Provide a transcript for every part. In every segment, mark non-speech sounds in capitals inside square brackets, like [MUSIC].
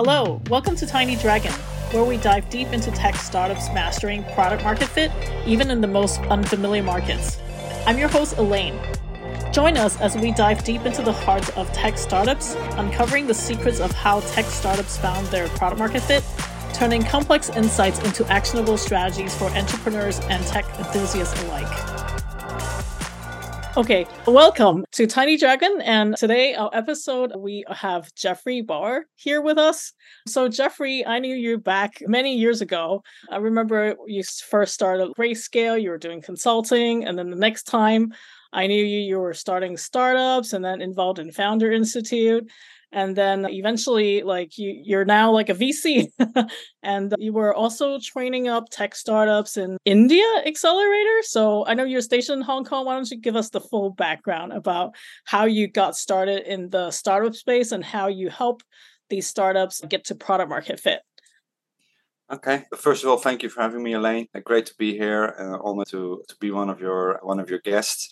Hello, welcome to Tiny Dragon, where we dive deep into tech startups mastering product market fit, even in the most unfamiliar markets. I'm your host, Elaine. Join us as we dive deep into the heart of tech startups, uncovering the secrets of how tech startups found their product market fit, turning complex insights into actionable strategies for entrepreneurs and tech enthusiasts alike. Okay, welcome to Tiny Dragon. And today, our episode, we have Jeffrey Broer here with us. So, Jeffrey, I knew you back many years ago. I remember you first started Grayscale, you were doing consulting. And then the next time I knew you, you were starting startups and then involved in Founder Institute and then eventually like you you're now like a vc [LAUGHS] and you were also training up tech startups in india accelerator so i know you're stationed in hong kong why don't you give us the full background about how you got started in the startup space and how you help these startups get to product market fit Okay. First of all, thank you for having me, Elaine. Great to be here. Uh, honored to to be one of your one of your guests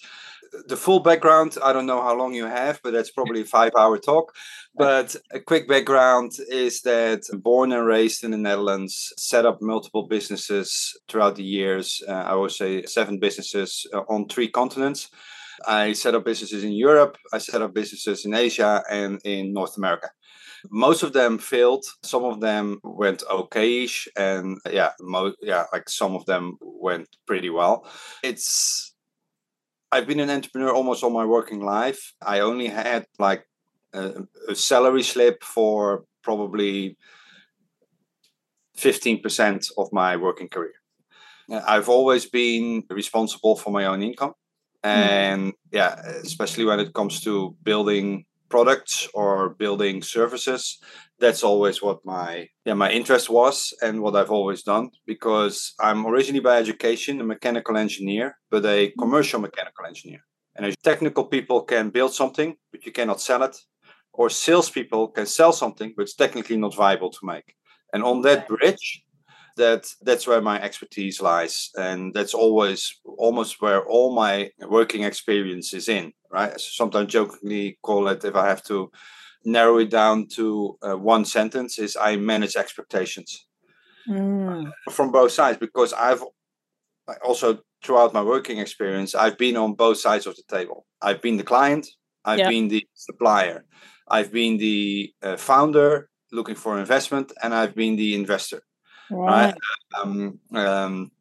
the full background, I don't know how long you have, but that's probably a five hour talk. But a quick background is that born and raised in the Netherlands, set up multiple businesses throughout the years. Uh, I would say seven businesses uh, on three continents. I set up businesses in Europe, I set up businesses in Asia and in North America. Most of them failed. Some of them went okayish, and yeah, mo- yeah, like some of them went pretty well. It's I've been an entrepreneur almost all my working life. I only had like a, a salary slip for probably 15% of my working career. I've always been responsible for my own income. Hmm. And yeah, especially when it comes to building products or building services, that's always what my yeah my interest was and what I've always done because I'm originally by education a mechanical engineer, but a mm-hmm. commercial mechanical engineer. And as technical people can build something, but you cannot sell it, or salespeople can sell something, but it's technically not viable to make. And on that bridge, that that's where my expertise lies, and that's always almost where all my working experience is in. Right? Sometimes jokingly call it if I have to narrow it down to uh, one sentence is I manage expectations mm. from both sides because I've also throughout my working experience I've been on both sides of the table. I've been the client, I've yep. been the supplier, I've been the uh, founder looking for investment, and I've been the investor. Right. right? Um, um,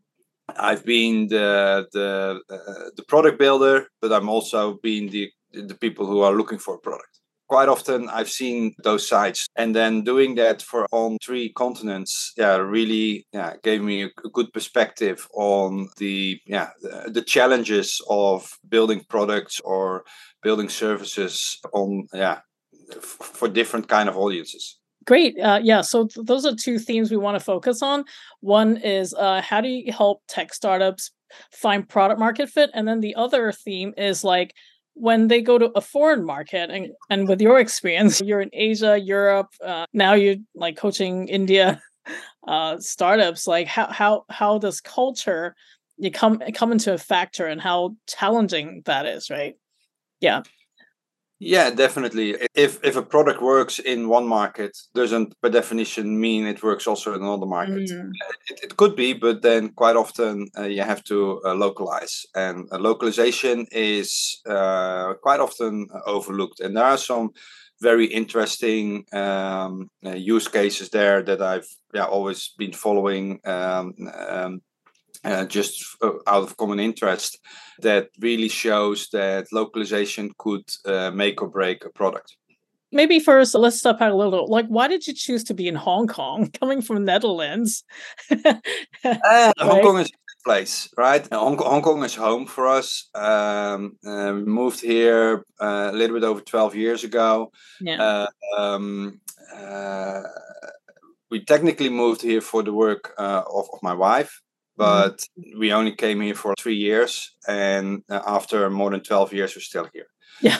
I've been the the uh, the product builder, but I'm also being the the people who are looking for a product quite often I've seen those sites. And then doing that for on three continents, yeah, really yeah, gave me a good perspective on the yeah the, challenges of building products or building services on yeah for different kind of audiences. Great. Uh, yeah. So th- those are two themes we want to focus on. One is uh, how do you help tech startups find product market fit, and then the other theme is like when they go to a foreign market and, and with your experience you're in asia europe uh, now you're like coaching india [LAUGHS] uh, startups like how how how does culture you come come into a factor and how challenging that is right? Yeah yeah, definitely. If if a product works in one market, doesn't by definition mean it works also in another market. Mm. It, it, could be, but then quite often uh, you have to uh, localize, and uh, localization is uh, quite often overlooked. And there are some very interesting um, uh, use cases there that I've yeah always been following. Um, um, uh, just uh, out of common interest that really shows that localization could uh, make or break a product maybe first let's step out a little like why did you choose to be in hong kong [LAUGHS] coming from netherlands uh, [LAUGHS] right? hong kong is a place right hong, hong, kong is home for us um, uh, we moved here uh, a little bit over 12 years ago yeah. Um, we technically moved here for the work of, of my wife. But mm-hmm. we only came here for three years and uh, after more than 12 years we're still here. Yeah.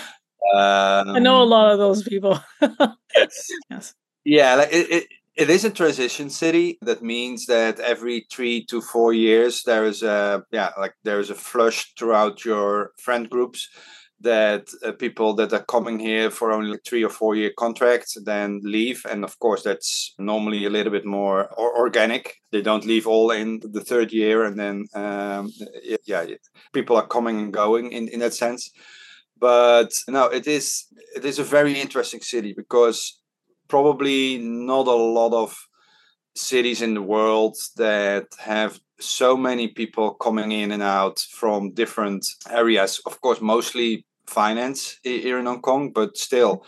Um, i know a lot of those people. Yes. [LAUGHS] yes. Yeah like it, it, it is a transition city. That means that every three to four years there is a yeah like there is a flush throughout your friend groups that uh, people that are coming here for only three or four year contracts then leave. And of course that's normally a little bit more or organic. They don't leave all in the third year and then um, yeah people are coming and going in, in that sense. But no it is it is a very interesting city because probably not a lot of cities in the world that have so many people coming in and out from different areas. Of course, mostly finance here in Hong Kong, but still,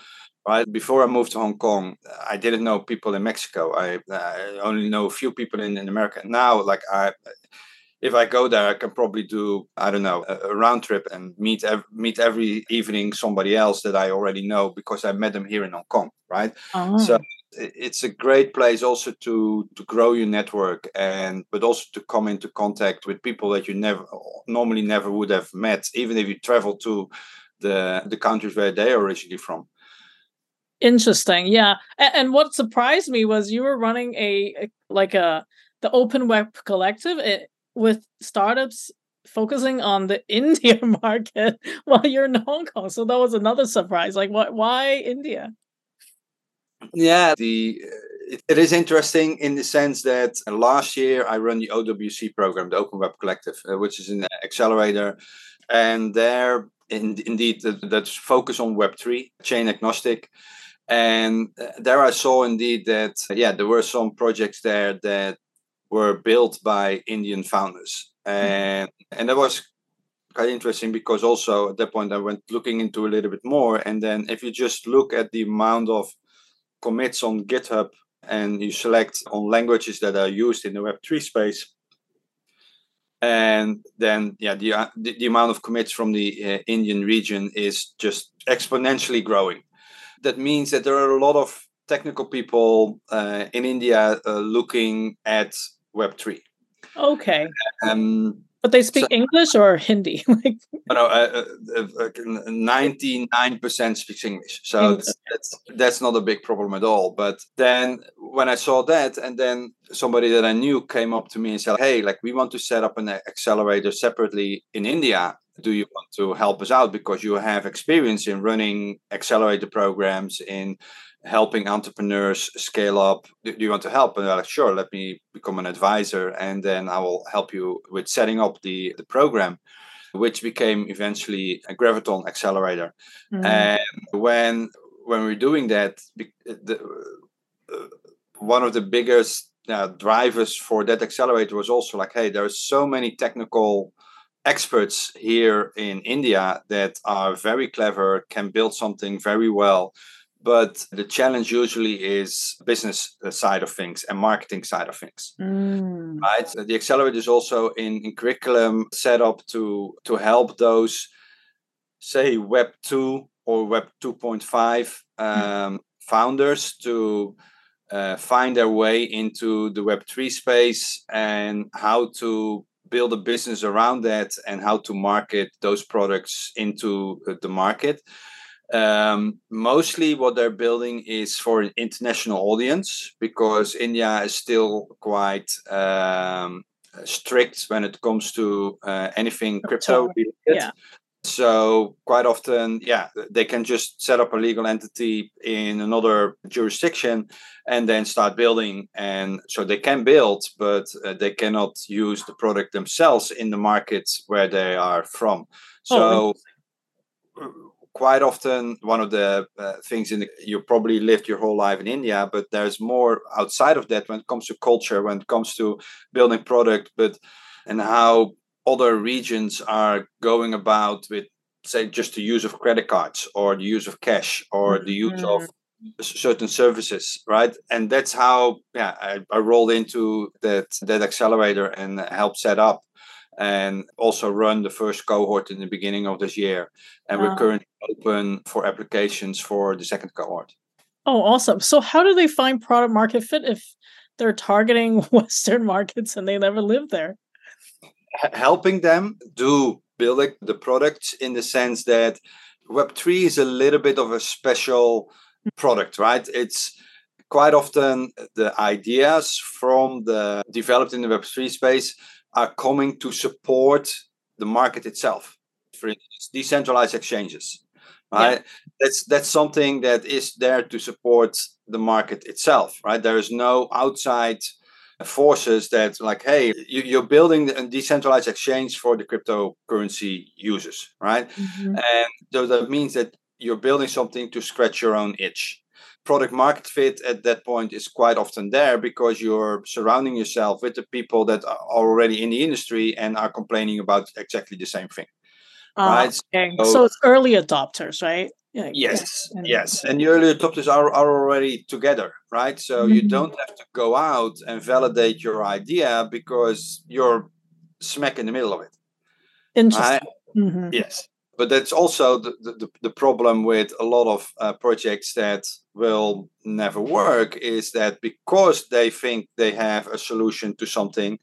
right? Before I moved to Hong Kong, I didn't know people in Mexico. I, I only know a few people in, in America. Now, like I, if I go there, I can probably do I don't know a, round trip and meet ev- meet every evening somebody else that I already know because I met them here in Hong Kong, right? Oh. So it's a great place also to to grow your network and but also to come into contact with people that you never normally never would have met even if you travel to the the countries where they're originally from. Interesting yeah and, and what surprised me was you were running a, a like a the open web collective it, eh, with startups focusing on the [LAUGHS] india market while you're in hong kong so that was another surprise like what why india yeah, the it, is interesting in the sense that last year I run the OWC program, the Open Web Collective, uh, which is an accelerator, and there in, indeed that's focus on Web three, chain agnostic. And uh, there I saw indeed that, yeah, there were some projects there that were built by Indian founders. And, and that was quite interesting because also at that point I went looking into a little bit more. And then if you just look at the amount of commits on GitHub and you select on languages that are used in the Web3 space, and then yeah, the uh, the, the, amount of commits from the uh, Indian region is just exponentially growing. That means that there are a lot of technical people uh, in India uh, looking at Web3. Okay. Um, but they speak so, English or Hindi? [LAUGHS] like no, uh, ninety nine percent speaks English, so that's that's not a big problem at all. But then when I saw that, and then somebody that I knew came up to me and said, "Hey, like we want to set up an accelerator separately in India. Do you want to help us out because you have experience in running accelerator programs in helping entrepreneurs scale up. Do you want to help? And they're like, sure, let me become an advisor and then I will help you with setting up the, the program, which became eventually a Graviton accelerator. Mm-hmm. And when when we're doing that, the, uh, one of the biggest uh, drivers for that accelerator was also like, hey, there are so many technical experts here in India that are very clever, can build something very well but the challenge usually is business uh, side of things and marketing side of things mm. right the accelerator is also in, in curriculum set up to to help those say web 2 or web 2.5 mm. um, founders to uh, find their way into the web 3 space and how to build a business around that and how to market those products into uh, the market um, mostly what they're building is for an international audience because India is still quite um, strict when it comes to uh, anything crypto related. Yeah. So quite often, yeah, they can just set up a legal entity in another jurisdiction and then start building. And so they can build, but uh, they cannot use the product themselves in the markets where they are from. Oh, so. Oh, quite often one of the uh, things in the, you probably lived your whole life in India, but there's more outside of that when it comes to culture, when it comes to building product, but and how other regions are going about with say just the use of credit cards or the use of cash or the use mm-hmm. of certain services right and that's how yeah I, I rolled into that that accelerator and helped set up and also run the first cohort in the beginning of this year. And we're currently open for applications for the second cohort. Oh, awesome. So, how do they find product market fit if they're targeting [LAUGHS] Western markets and they never lived there? Helping them do build the products in the sense that Web3 is a little bit of a special product, right? It's quite often the ideas from the developed in the Web3 space are coming to support the market itself. for instance, decentralized exchanges. Right, yeah. that's that's something that is there to support the market itself. Right, there is no outside forces that like hey you, are building a decentralized exchange for the cryptocurrency users right mm-hmm. and so that means that you're building something to scratch your own itch product market fit at that point is quite often there because you're surrounding yourself with the people that are already in the industry and are complaining about exactly the same thing uh, right okay. so, so, it's early adopters right yeah, yes and, yes and the early adopters are, are already together right? So mm-hmm. you don't have to go out and validate your idea because you're smack in the middle of it. Interesting. Mm-hmm. yes but that's also the, the, the, problem with a lot of uh, projects that will never work is that because they think they have a solution to something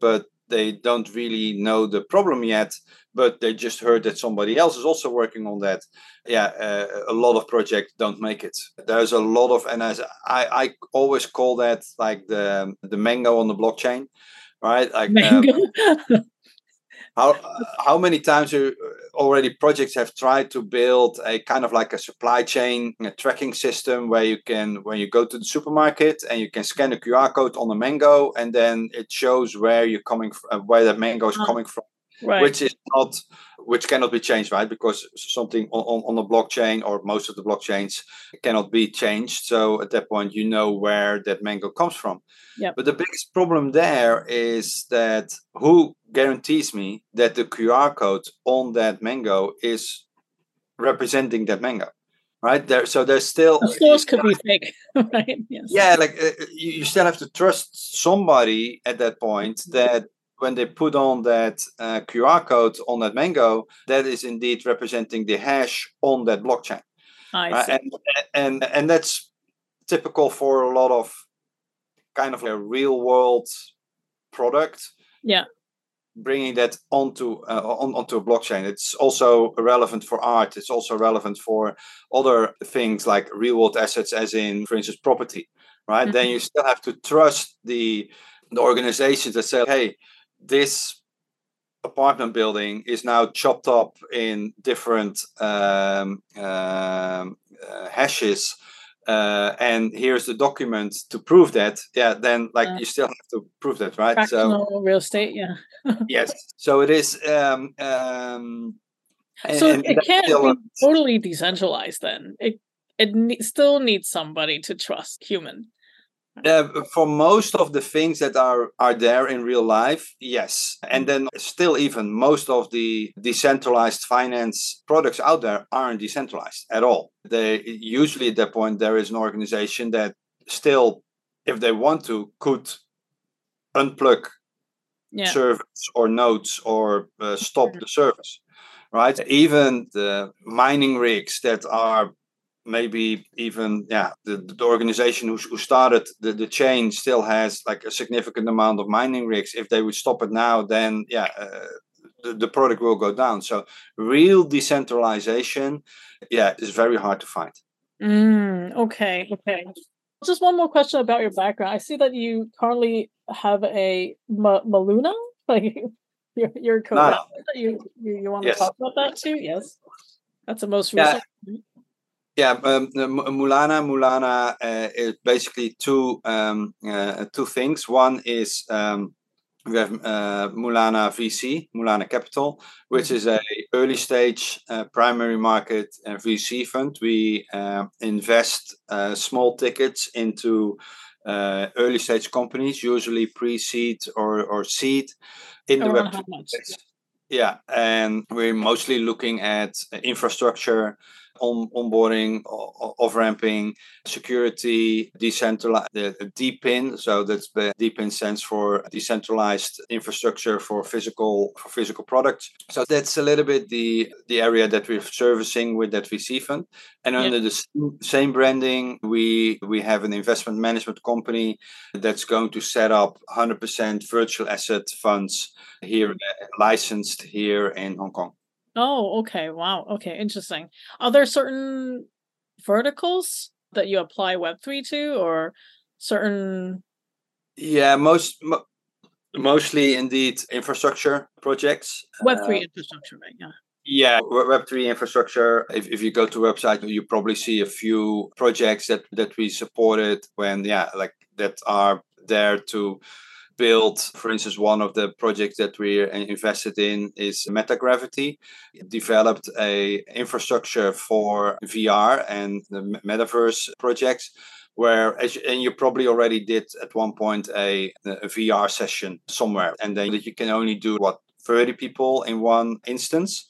but they don't really know the problem yet but they just heard that somebody else is also working on that. Yeah uh, a lot of projects don't make it. There's a lot of and as i i always call that like the the mango on the blockchain right? Like um, [LAUGHS] how how many times you already projects have tried to build a kind of like a supply chain a tracking system where you can when you go to the supermarket and you can scan a qr code on a mango and then it shows where you're coming from uh, where that mango is uh-huh. coming from right. which is not which cannot be changed right? Because something on, on, the blockchain or most of the blockchains cannot be changed. So at that point you know where that mango comes from. Yeah but the biggest problem there is that who guarantees me that the qr code on that mango is representing that mango right? There so there's still the source could be fake [LAUGHS] right? Yes. yeah like uh, you, you still have to trust somebody at that point that when they put on that uh, QR code on that Mango, that is indeed representing the hash on that blockchain. Uh, and, and and that's typical for a lot of kind of a real world product. Yeah. Bringing that onto uh, on, onto a blockchain. It's also relevant for art. It's also relevant for other things like real world assets, as in, for instance, property. Right. Mm-hmm. Then you still have to trust the the organizations that say, "Hey, this apartment building is now chopped up in different um, um, uh, hashes uh, and here's the document to prove that. Yeah then like you still have to prove that right? Fractional so real estate yeah. [LAUGHS] Yes. So it is um, um so and, it can't be totally decentralized then. It it ne- still needs somebody to trust human uh, for most of the things that are are there in real life, yes. And then still, even most of the decentralized finance products out there aren't decentralized at all. They usually at that point there is an organization that still, if they want to, could unplug yeah. service or nodes or uh, stop the service. Right. Even the mining rigs that are maybe even yeah the, the organization who, who started the, the chain still has like a significant amount of mining rigs. If they would stop it now then yeah uh, the, the product will go down. So real decentralization yeah is very hard to find. Mm, okay okay. Just one more question about your background. I see that you currently have a Ma- maluna? [LAUGHS] Like your, your co you, you, you want to yes. talk about that too? Yes. That's the most recent. yeah. Yeah, um, Mulana. Mulana uh, is basically two um, uh, two things. One is um, we have uh, Mulana VC, Mulana Capital, which mm-hmm. is a early stage uh, primary market uh, VC fund. We uh, invest uh, small tickets into uh, early stage companies, usually pre-seed or, or seed in the web. Yeah, and we're mostly looking at infrastructure on onboarding, off ramping, security, decentralized, the DePIN. So that's the DePIN stands for decentralized infrastructure for physical for physical products. So that's a little bit the the area that we're servicing with that VC fund. And under the same branding, we we have an investment management company that's going to set up 100% virtual asset funds here, licensed here in Hong Kong. Oh, okay. Wow. Okay, interesting. Are there certain verticals that you apply Web3 to or certain Yeah, most mo- mostly indeed infrastructure projects. Web3 uh, infrastructure, right? Yeah. Yeah, Web3 infrastructure. If, if you go to website, you probably see a few projects that, that we supported when, yeah, like that are there to build, for instance, one of the projects that we're invested in is MetaGravity. It developed a infrastructure for VR and the metaverse projects where and you probably already did at one point a, a VR session somewhere and then you can only do what 30 people in one instance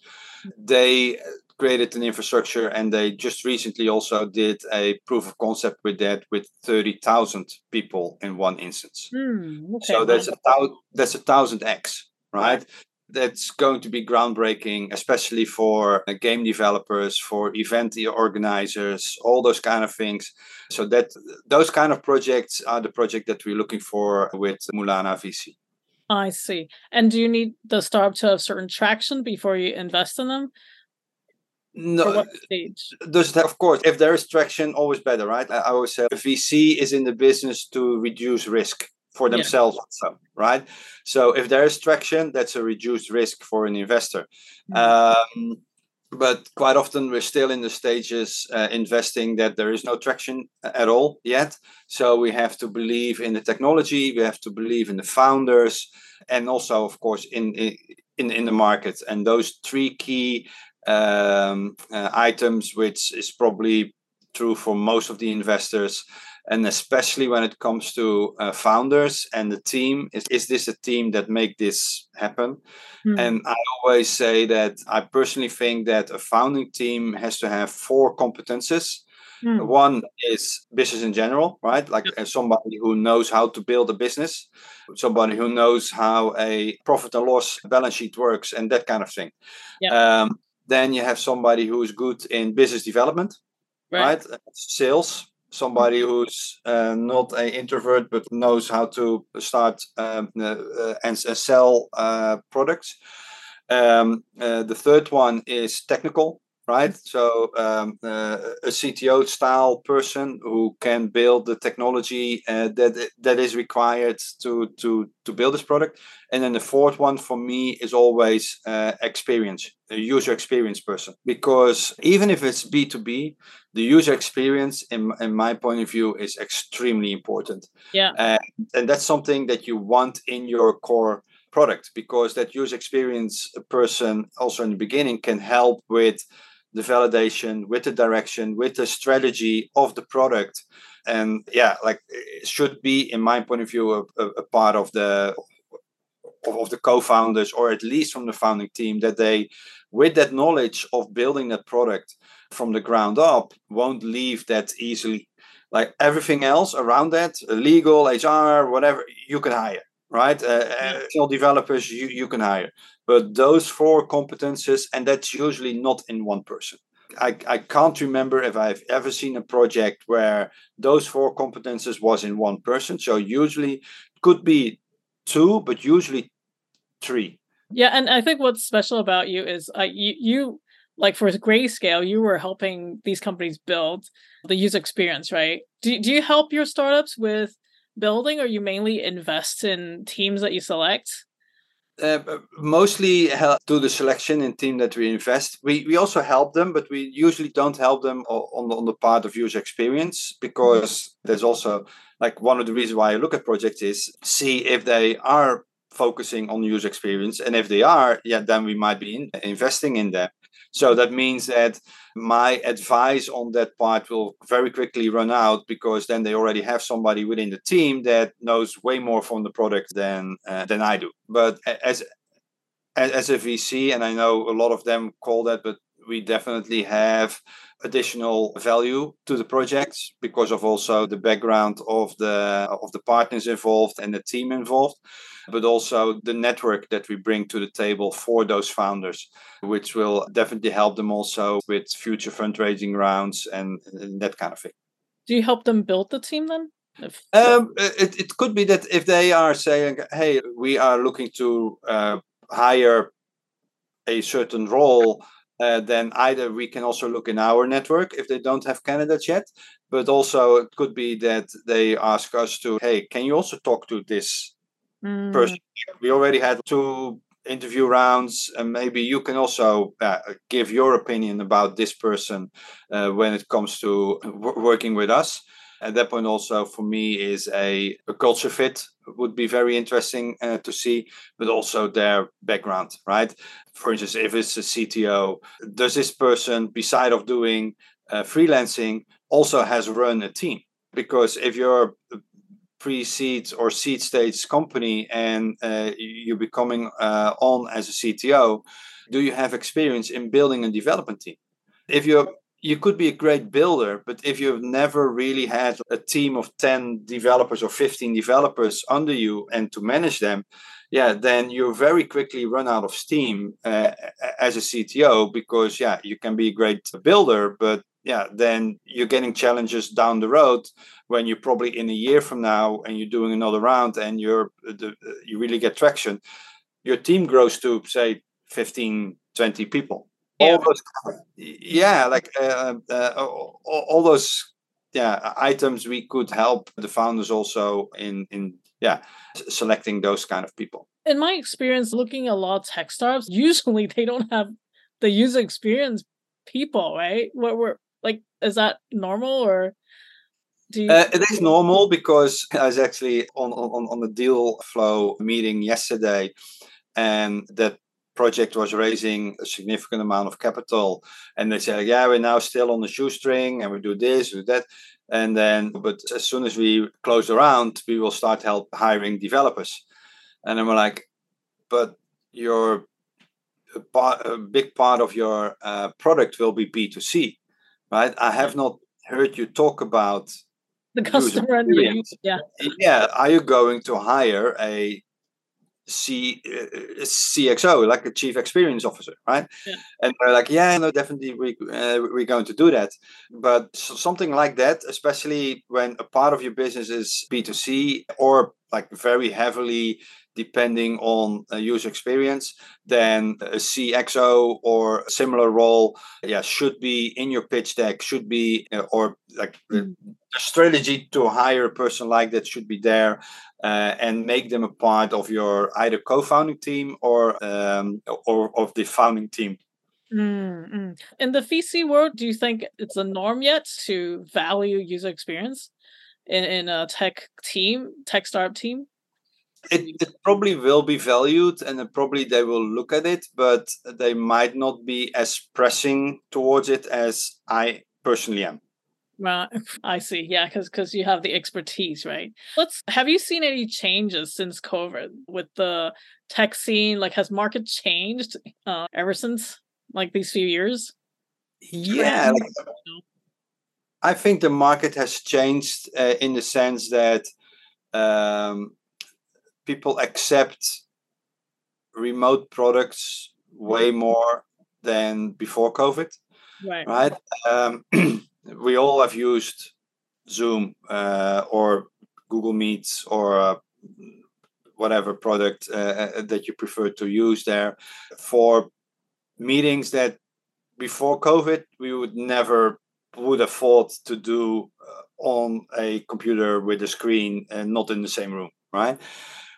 they created an infrastructure and they just recently also did a proof of concept with that with 30,000 people in one instance. Mm, okay. So that's a thousand, that's a thousand X, right? That's going to be groundbreaking, especially for uh, game developers, for event organizers, all those kind of things. So that those kind of projects are the project that we're looking for with Mulana VC. I see. And do you need the startup to have certain traction before you invest in them? No, does of course. If there is traction, always better, right? I, I always say a VC is in the business to reduce risk for themselves yeah. also, right? So if there is traction, that's a reduced risk for an investor. Mm-hmm. Um, but quite often we're still in the stages uh, investing that there is no traction at all yet. So we have to believe in the technology, we have to believe in the founders, and also, of course, in in in the market. And those three key um, uh, items, which is probably true for most of the investors, and especially when it comes to uh, founders and the team. Is, is this a team that make this happen? Mm. And I always say that I personally think that a founding team has to have four competences. Mm. One is business in general, right? Like somebody who knows how to build a business, somebody who knows how a profit and loss balance sheet works, and that kind of thing. Yeah. Um, then you have somebody who's good in business development, right? right? Sales. Somebody who's uh, not an introvert but knows how to start um, uh, uh and sell uh, products. Um, uh, the third one is technical, right? So um, uh, a CTO style person who can build the technology uh, that that is required to to to build this product. And then the fourth one for me is always uh, experience, a user experience person, because even if it's B two B, the user experience, in in my point of view, is extremely important. Yeah, and that's something that you want in your core product because that user experience person also in the beginning can help with the validation, with the direction, with the strategy of the product. And yeah, like it should be, in my point of view, a, a part of the of the co-founders or at least from the founding team that they with that knowledge of building that product from the ground up won't leave that easily like everything else around that legal hr whatever you can hire right uh, yeah. developers you, you can hire but those four competences, and that's usually not in one person. I, I can't remember if I've ever seen a project where those four competences was in one person. So usually could be two, but usually three. Yeah, and I think what's special about you is uh, you you like for Grayscale, you were helping these companies build the user experience, right? Do do you help your startups with building, or you mainly invest in teams that you select? uh, mostly help do the selection in team that we invest. We we also help them, but we usually don't help them on the, on the part of user experience because there's also like one of the reasons why I look at projects is see if they are focusing on user experience, and if they are, yeah, then we might be in, investing in them. So that means that my advice on that part will very quickly run out because then they already have somebody within the team that knows way more from the product than uh, than I do. But as as a VC, and I know a lot of them call that, but we definitely have additional value to the projects because of also the background of the of the partners involved and the team involved but also the network that we bring to the table for those founders, which will definitely help them also with future fundraising rounds and, and that kind of thing. Do you help them build the team then? If... Um, it, it could be that if they are saying, hey, we are looking to uh, hire a certain role, uh, then either we can also look in our network if they don't have candidates yet, but also it could be that they ask us to, hey, can you also talk to this mm. person. We already had two interview rounds and maybe you can also uh, give your opinion about this person uh, when it comes to w- working with us at that point also for me is a, a culture fit would be very interesting uh, to see but also their background right for instance if it's a cto does this person beside of doing uh, freelancing also has run a team because if you're pre-seed or seed stage company and uh, you're becoming uh, on as a cto do you have experience in building a development team? If you're you could be a great builder, but if you've never really had a team of 10 developers or 15 developers under you and to manage them, yeah, then you very quickly run out of steam uh, as a CTO because, yeah, you can be a great builder, but yeah, then you're getting challenges down the road when you're probably in a year from now and you're doing another round and you're the, you really get traction. Your team grows to say 15, 20 people. All those yeah like uh, uh, all, all, those yeah items we could help the founders also in in yeah selecting those kind of people. In my experience looking at a lot of tech startups [LAUGHS] usually they don't have the user experience people right? What were is that normal or do you... uh, it is normal because I was actually on, on on the deal flow meeting yesterday, and that project was raising a significant amount of capital. And they said yeah we're now still on the shoestring and we do this we do that. And then but as soon as we close the round we will start help hiring developers. And then we're like but your a, part, a big part of your uh, product will be b2c right i have not heard you talk about the customer yeah yeah are you going to hire a C, uh, CXO, like a chief experience officer, right? Yeah. And they're like, yeah, no, definitely we, uh, we're going to do that. But something like that, especially when a part of your business is B2C or like very heavily depending on user experience, then a CXO or a similar role, yeah, should be in your pitch deck, should be, uh, or like mm. a strategy to hire a person like that should be there uh, and make them a part of your either co-founding team or um, or of the founding team. Mm-hmm. In the VC world, do you think it's a norm yet to value user experience in, in a tech team, tech startup team? It, it probably will be valued and probably they will look at it, but they might not be as pressing towards it as I personally am. Right, [LAUGHS] I see. Yeah, because because you have the expertise, right? Let's. Have you seen any changes since COVID with the tech scene? Like, has market changed uh, ever since like these few years? Yeah, like, I think the market has changed uh, in the sense that um, people accept remote products way more than before COVID. Right. Right. Um, [CLEARS THROAT] we all have used Zoom uh, or Google Meets or uh, whatever product uh, uh, that you prefer to use there for meetings that before COVID we would never would have thought to do uh, on a computer with a screen and not in the same room, right?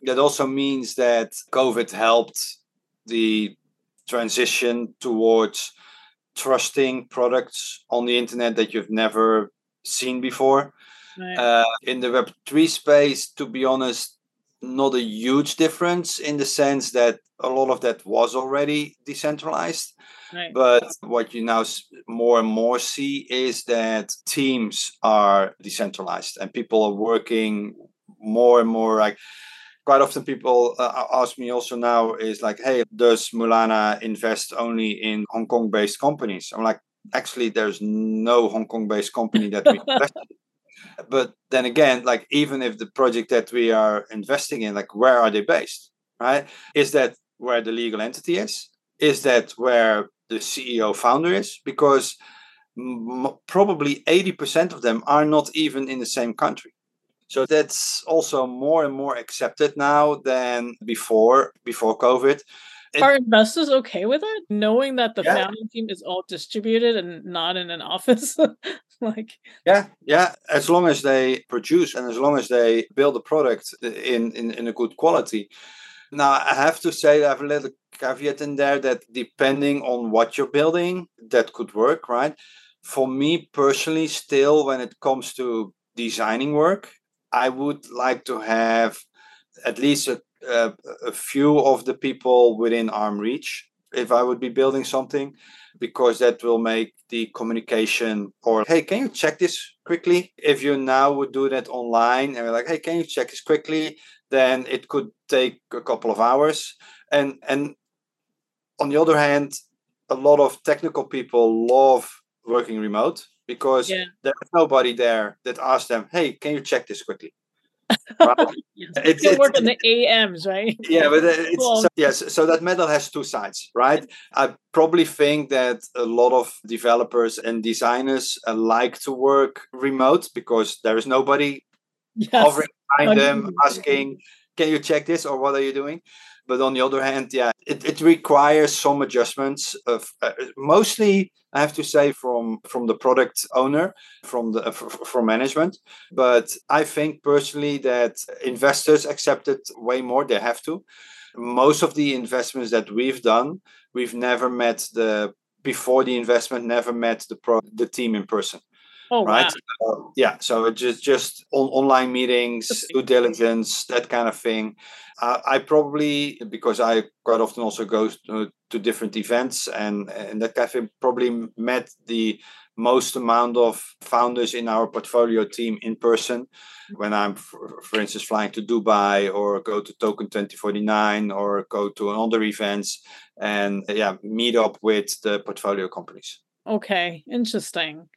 That also means that COVID helped the transition towards trusting products on the internet that you've never seen before. Right. Uh, in the Web3 space, to be honest, not a huge difference in the sense that a lot of that was already decentralized. Right. But what you now more and more see is that teams are decentralized and people are working more and more like quite often people uh, ask me also now is like, hey, does Mulana invest only in Hong Kong based companies? I'm like, actually, there's no Hong Kong based company that we [LAUGHS] invest in. But then again, like even if the project that we are investing in, like where are they based? Right? Is that where the legal entity is? Is that where the CEO founder is? Because m- probably 80% of them are not even in the same country. So that's also more and more accepted now than before before COVID. It, Are investors okay with it, knowing that the yeah. founding team is all distributed and not in an office? [LAUGHS] like, yeah, yeah. As long as they produce and as long as they build a product in in, in a good quality, Now, I have to say, I have a little caveat in there that depending on what you're building, that could work, right? For me personally, still, when it comes to designing work, I would like to have at least a, a, a few of the people within arm reach if I would be building something, because that will make the communication or, hey, can you check this quickly? If you now would do that online and we're like, hey, can you check this quickly? Then it could take a couple of hours. And and on the other hand, a lot of technical people love working remote because yeah. there's nobody there that asks them, hey, can you check this quickly? [LAUGHS] yes. It's, it's, work in the AMs, right? Yeah, but [LAUGHS] it's well, so, yes. So that medal has two sides, right? I probably think that a lot of developers and designers uh, like to work remote because there is nobody yes. hovering behind them asking, "Can you check this?" or "What are you doing?" But on the other hand, yeah, it, it requires some adjustments of uh, mostly I have to say from from the product owner, from the uh, from management. But I think personally that investors accept it way more. They have to. Most of the investments that we've done, we've never met the before the investment, never met the pro, the team in person. Oh, right. Wow. yeah. So it's just just on, online meetings, due diligence, that kind of thing. Uh, I probably because I quite often also go to, to different events and and that kind of thing, probably met the most amount of founders in our portfolio team in person when I'm, for, for instance, flying to Dubai or go to Token 2049 or go to other events and yeah, meet up with the portfolio companies. Okay, interesting.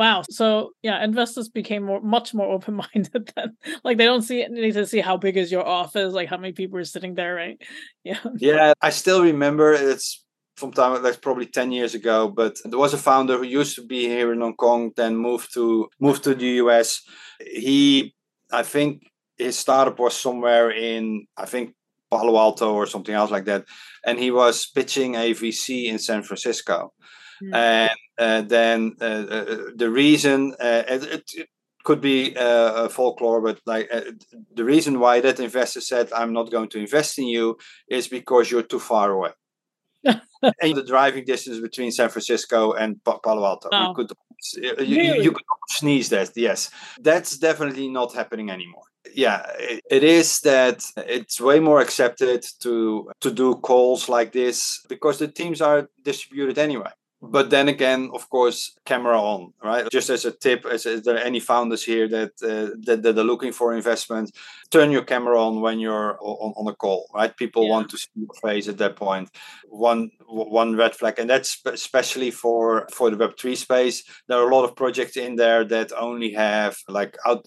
Wow. So yeah, investors became more, much more [LAUGHS] open minded than like they don't see need to see how big is your office, like how many people are sitting there, right? [LAUGHS] Yeah. Yeah, I still remember it's from time that's probably 10 years ago but there was a founder who used to be here in hong kong then moved to moved to the us he i think his startup was somewhere in i think palo alto or something else like that and he was pitching a vc in san francisco mm. and uh, then uh, uh, the reason it, it, could be uh, folklore, but like uh, the reason why that investor said, "I'm not going to invest in you," is because you're too far away. [LAUGHS] and the driving distance between San Francisco and Palo Alto, oh. you could you, really? you, could sneeze that. Yes, that's definitely not happening anymore. Yeah, it, it is that it's way more accepted to to do calls like this because the teams are distributed anyway but then again of course camera on right? Just as a tip is, is there any founders here that, uh, that that are looking for investment turn your camera on when you're on, on a call right? People yeah. want to see your face at that point. One one red flag and that's especially for for the web3 space. There are a lot of projects in there that only have like out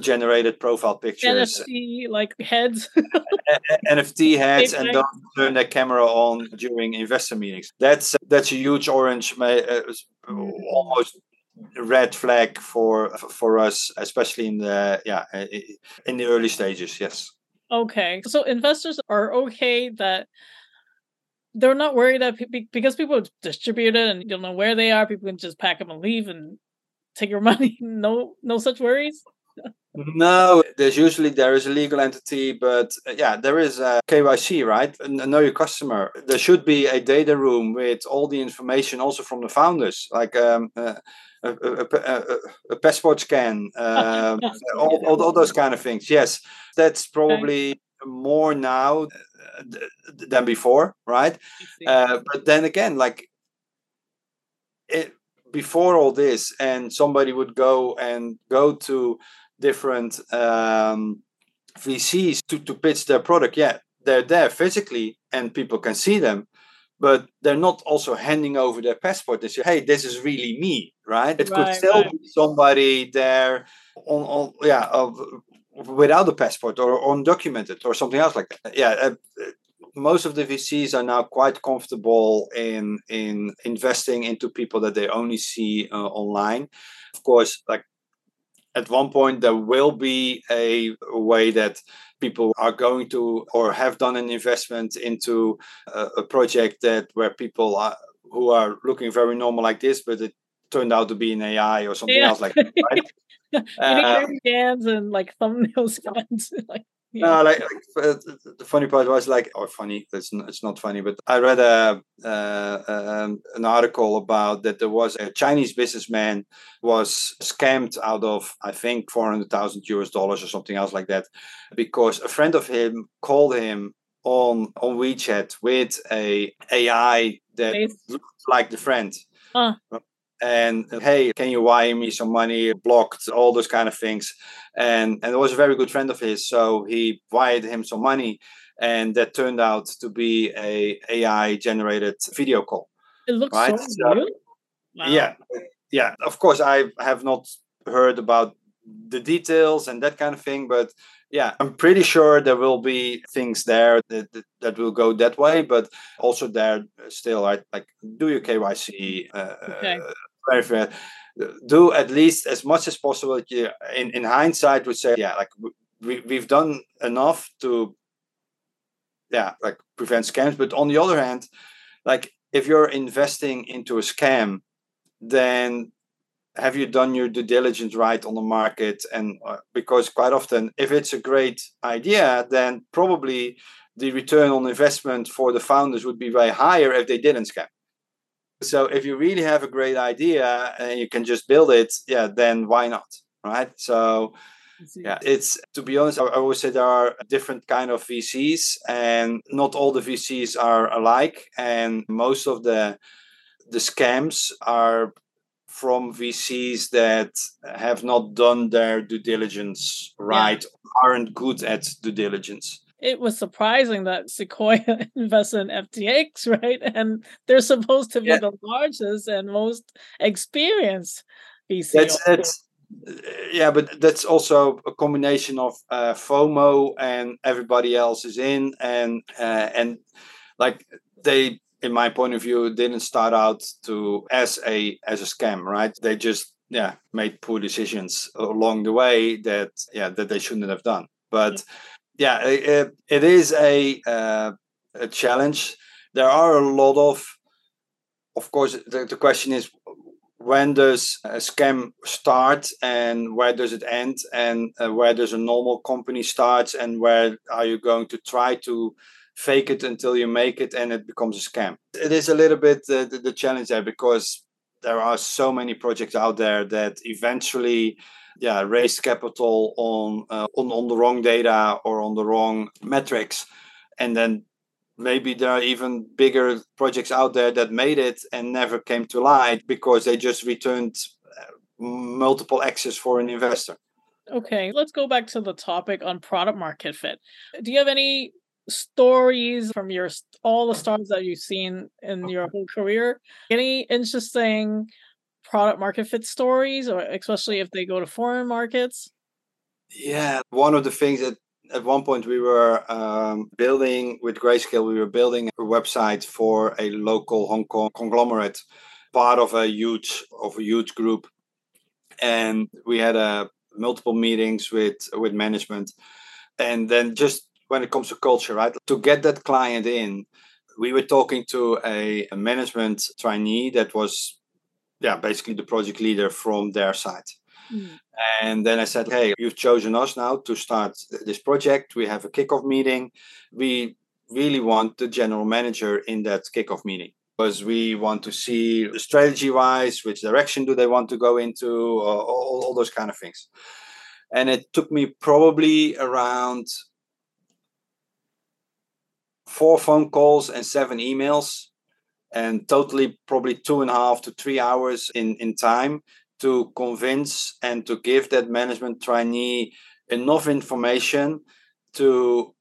generated profile pictures. Nft like heads. [LAUGHS] Nft heads and don't turn their camera on during investor meetings. That's that's a huge orange uh, almost red flag for for us especially in the yeah in the early stages yes. Okay so investors are okay that they're not worried that because people distribute it and you don't know where they are people can just pack them and leave and take your [LAUGHS] money. No no such worries no, there's usually there is a legal entity, but uh, yeah, there is a KYC, right? Know your customer. There should be a data room with all the information, also from the founders, like um, uh, a, a, a, a, passport scan, [LAUGHS] uh, all, all, all, those kind of things. Yes, that's probably more now uh, than before, right? Uh, but then again, like it, before all this, and somebody would go and go to different um, VCs to, to pitch their product. Yeah, they're there physically and people can see them, but they're not also handing over their passport. They say, hey, this is really me, right? It right, could still right. be somebody there on, on yeah, of, without a passport or undocumented or something else like that. Yeah. Uh, most of the VCs are now quite comfortable in in investing into people that they only see uh, online. Of course, like at one point there will be a way that people are going to or have done an investment into a, a project that where people are who are looking very normal like this but it turned out to be an ai or something yeah. else like that right [LAUGHS] uh, and like thumbnails [LAUGHS] like Yeah. No, like, like uh, the funny part was like, or funny, it's not, it's not funny, but I read a uh, um, an article about that there was a Chinese businessman was scammed out of I think four hundred thousand US dollars or something else like that, because a friend of him called him on on WeChat with a AI that looked like the friend. Uh and hey, can you wire me some money? Blocked all those kind of things, and and it was a very good friend of his, so he wired him some money, and that turned out to be a AI generated video call. It looks right? so real. Wow. Yeah, yeah. Of course, I have not heard about the details and that kind of thing, but yeah, I'm pretty sure there will be things there that, that, that will go that way, but also there still, right? Like, do your KYC, uh, okay. Fair. Do at least as much as possible. In in hindsight, would say, yeah, like we we've done enough to, yeah, like prevent scams. But on the other hand, like if you're investing into a scam, then have you done your due diligence right on the market? And uh, because quite often, if it's a great idea, then probably the return on investment for the founders would be way higher if they didn't scam. So if you really have a great idea and you can just build it, yeah, then why not? Right. So yeah, it's to be honest, I always say there are different kind of VCs and not all the VCs are alike. And most of the the scams are from VCs that have not done their due diligence right, yeah. aren't good at due diligence it was surprising that Sequoia [LAUGHS] invested in FTX, [LAUGHS] right? And they're supposed to be yeah. the largest and most experienced VC. That's, that's yeah, but that's also a combination of uh, FOMO and everybody else is in, and uh, and like they, in my point of view, didn't start out to as a as a scam, right? They just yeah made poor decisions along the way that yeah that they shouldn't have done, but yeah, it, it is a uh, a challenge. There are a lot of, of course, the, the question is when does a scam start and where does it end? And uh, where does a normal company start? And where are you going to try to fake it until you make it and it becomes a scam? It is a little bit uh, the, the challenge there because there are so many projects out there that eventually yeah raised capital on uh, on on the wrong data or on the wrong metrics. And then maybe there are even bigger projects out there that made it and never came to light because they just returned uh, multiple exits for an investor. Okay let's go back to the topic on product market fit. Do you have any stories from your all the stars that you've seen in your whole career? Any interesting product market fit stories, or especially if they go to foreign markets? Yeah, one of the things that at one point we were um, building with Grayscale, we were building a website for a local Hong Kong conglomerate, part of a huge of a huge group, and we had a uh, multiple meetings with with management, and then just when it comes to culture, right, to get that client in, we were talking to a, a management trainee that was yeah, basically the project leader from their side. Mm. And then I said, hey, you've chosen us now to start this project. We have a kickoff meeting. We really want the general manager in that kickoff meeting because we want to see strategy wise, which direction do they want to go into, all, all those kind of things. And it took me probably around four phone calls and seven emails and totally probably two and a half to three hours in, in time to convince and to give that management trainee enough information to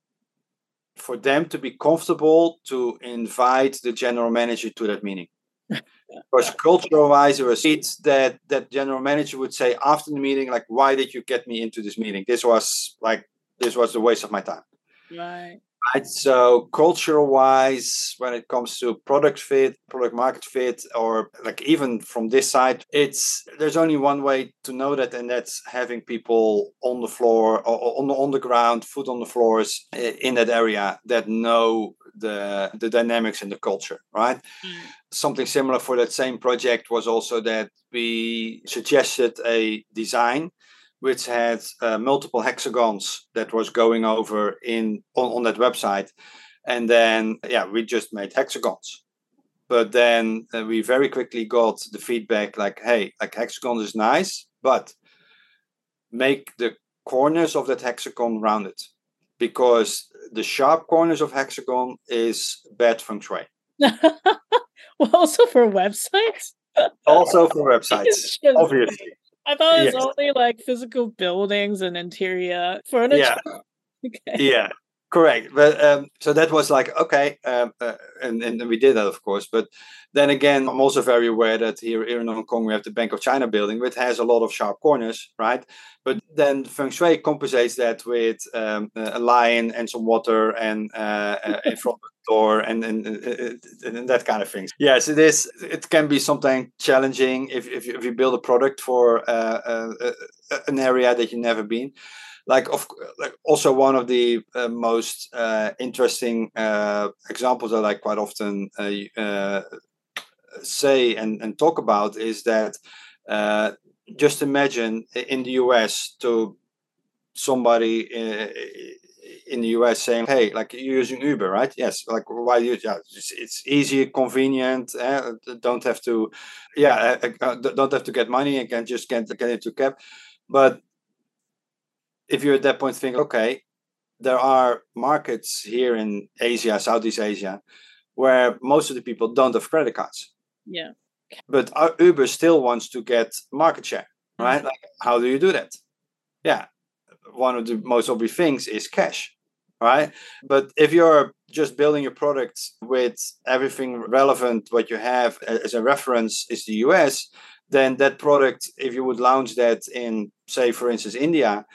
for them to be comfortable to invite the general manager to that meeting. [LAUGHS] because cultural wise, it was it's that that general manager would say after the meeting, like, "Why did you get me into this meeting? This was like this was a waste of my time." Right. Right. So cultural wise, when it comes to product fit, product market fit, or like even from this side, it's there's only one way to know that, and that's having people on the floor or on the on the ground, foot on the floors in that area that know the the dynamics and the culture, right? Mm. Something similar for that same project was also that we suggested a design which had uh, multiple hexagons that was going over in on, on that website. And then yeah we just made hexagons. But then uh, we very quickly got the feedback like hey like hexagon is nice but make the corners of that hexagon rounded because the sharp corners of hexagon is bad feng shui. [LAUGHS] Well also for websites? Also for websites [LAUGHS] obviously I thought it was yes. only like physical buildings and interior furniture. Yeah. [LAUGHS] okay. Yeah. Correct, but um, so that was like okay, um, uh, and and we did that of course. But then again, I'm also very aware that here, here in Hong Kong we have the Bank of China building, which has a lot of sharp corners, right? But then feng shui compensates that with um, a lion and some water and uh, uh in front of the door and and, and and, that kind of things. Yes, it is. It can be something challenging if if you, if you build a product for uh, uh, uh an area that you've never been like of like also one of the uh, most uh, interesting uh, examples that I quite often uh, uh, say and, and talk about is that uh, just imagine in the US to somebody in the US saying, "Hey, like you're using Uber, right? Yes. Like why you? Yeah, it's, it's easy, convenient. Eh? Don't have to, yeah, don't have to get money and can just get get into cab." But if you're at that point thinking, okay, there are markets here in Asia, Southeast Asia, where most of the people don't have credit cards. Yeah. But Uber still wants to get market share, right? Mm-hmm. Like, how do you do that? Yeah. One of the most obvious things is cash, right? But if you're just building your product with everything relevant, what you have as a reference is the US, then that product, if you would launch that in, say, for instance, India,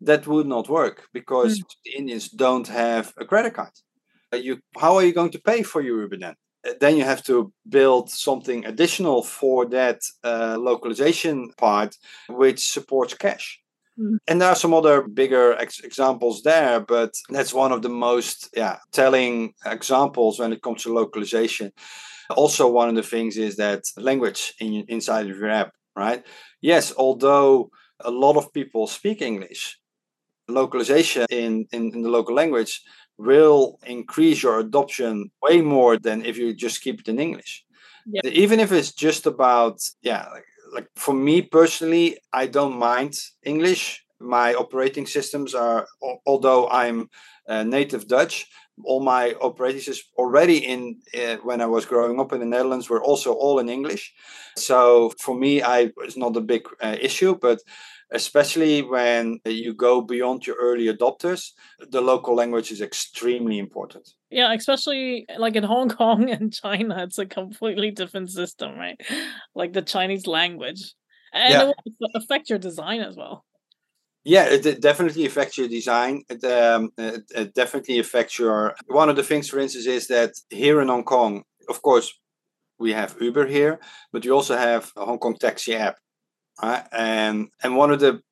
that would not work because mm. the Indians don't have a credit card. Uh, you, how are you going to pay for your Uber then? Uh, then you have to build something additional for that uh, localization part, which supports cash. Mm. And there are some other bigger ex- examples there, but that's one of the most yeah, telling examples when it comes to localization. Also, one of the things is that language in, inside of your app, right? Yes, although a lot of people speak English, localization in, in, in the local language will increase your adoption way more than if you just keep it in English. Yeah. Even if it's just about, yeah, like, like for me personally, I don't mind English. My operating systems are, although I'm uh, native Dutch, all my operating systems already in uh, when I was growing up in the Netherlands were also all in English. So for me, I it's not a big uh, issue, but especially when you go beyond your early adopters, the local language is extremely important. Yeah, especially like in Hong [LAUGHS] Kong and China, it's a completely different system, right? Like the Chinese language. And yeah. it will affect your design as well. Yeah, it definitely affects your design. It, um, it, it definitely affects your. One of the things, for instance, is that here in Hong Kong, of course, we have Uber here, but you also have a Hong Kong taxi app. Right? And and one of the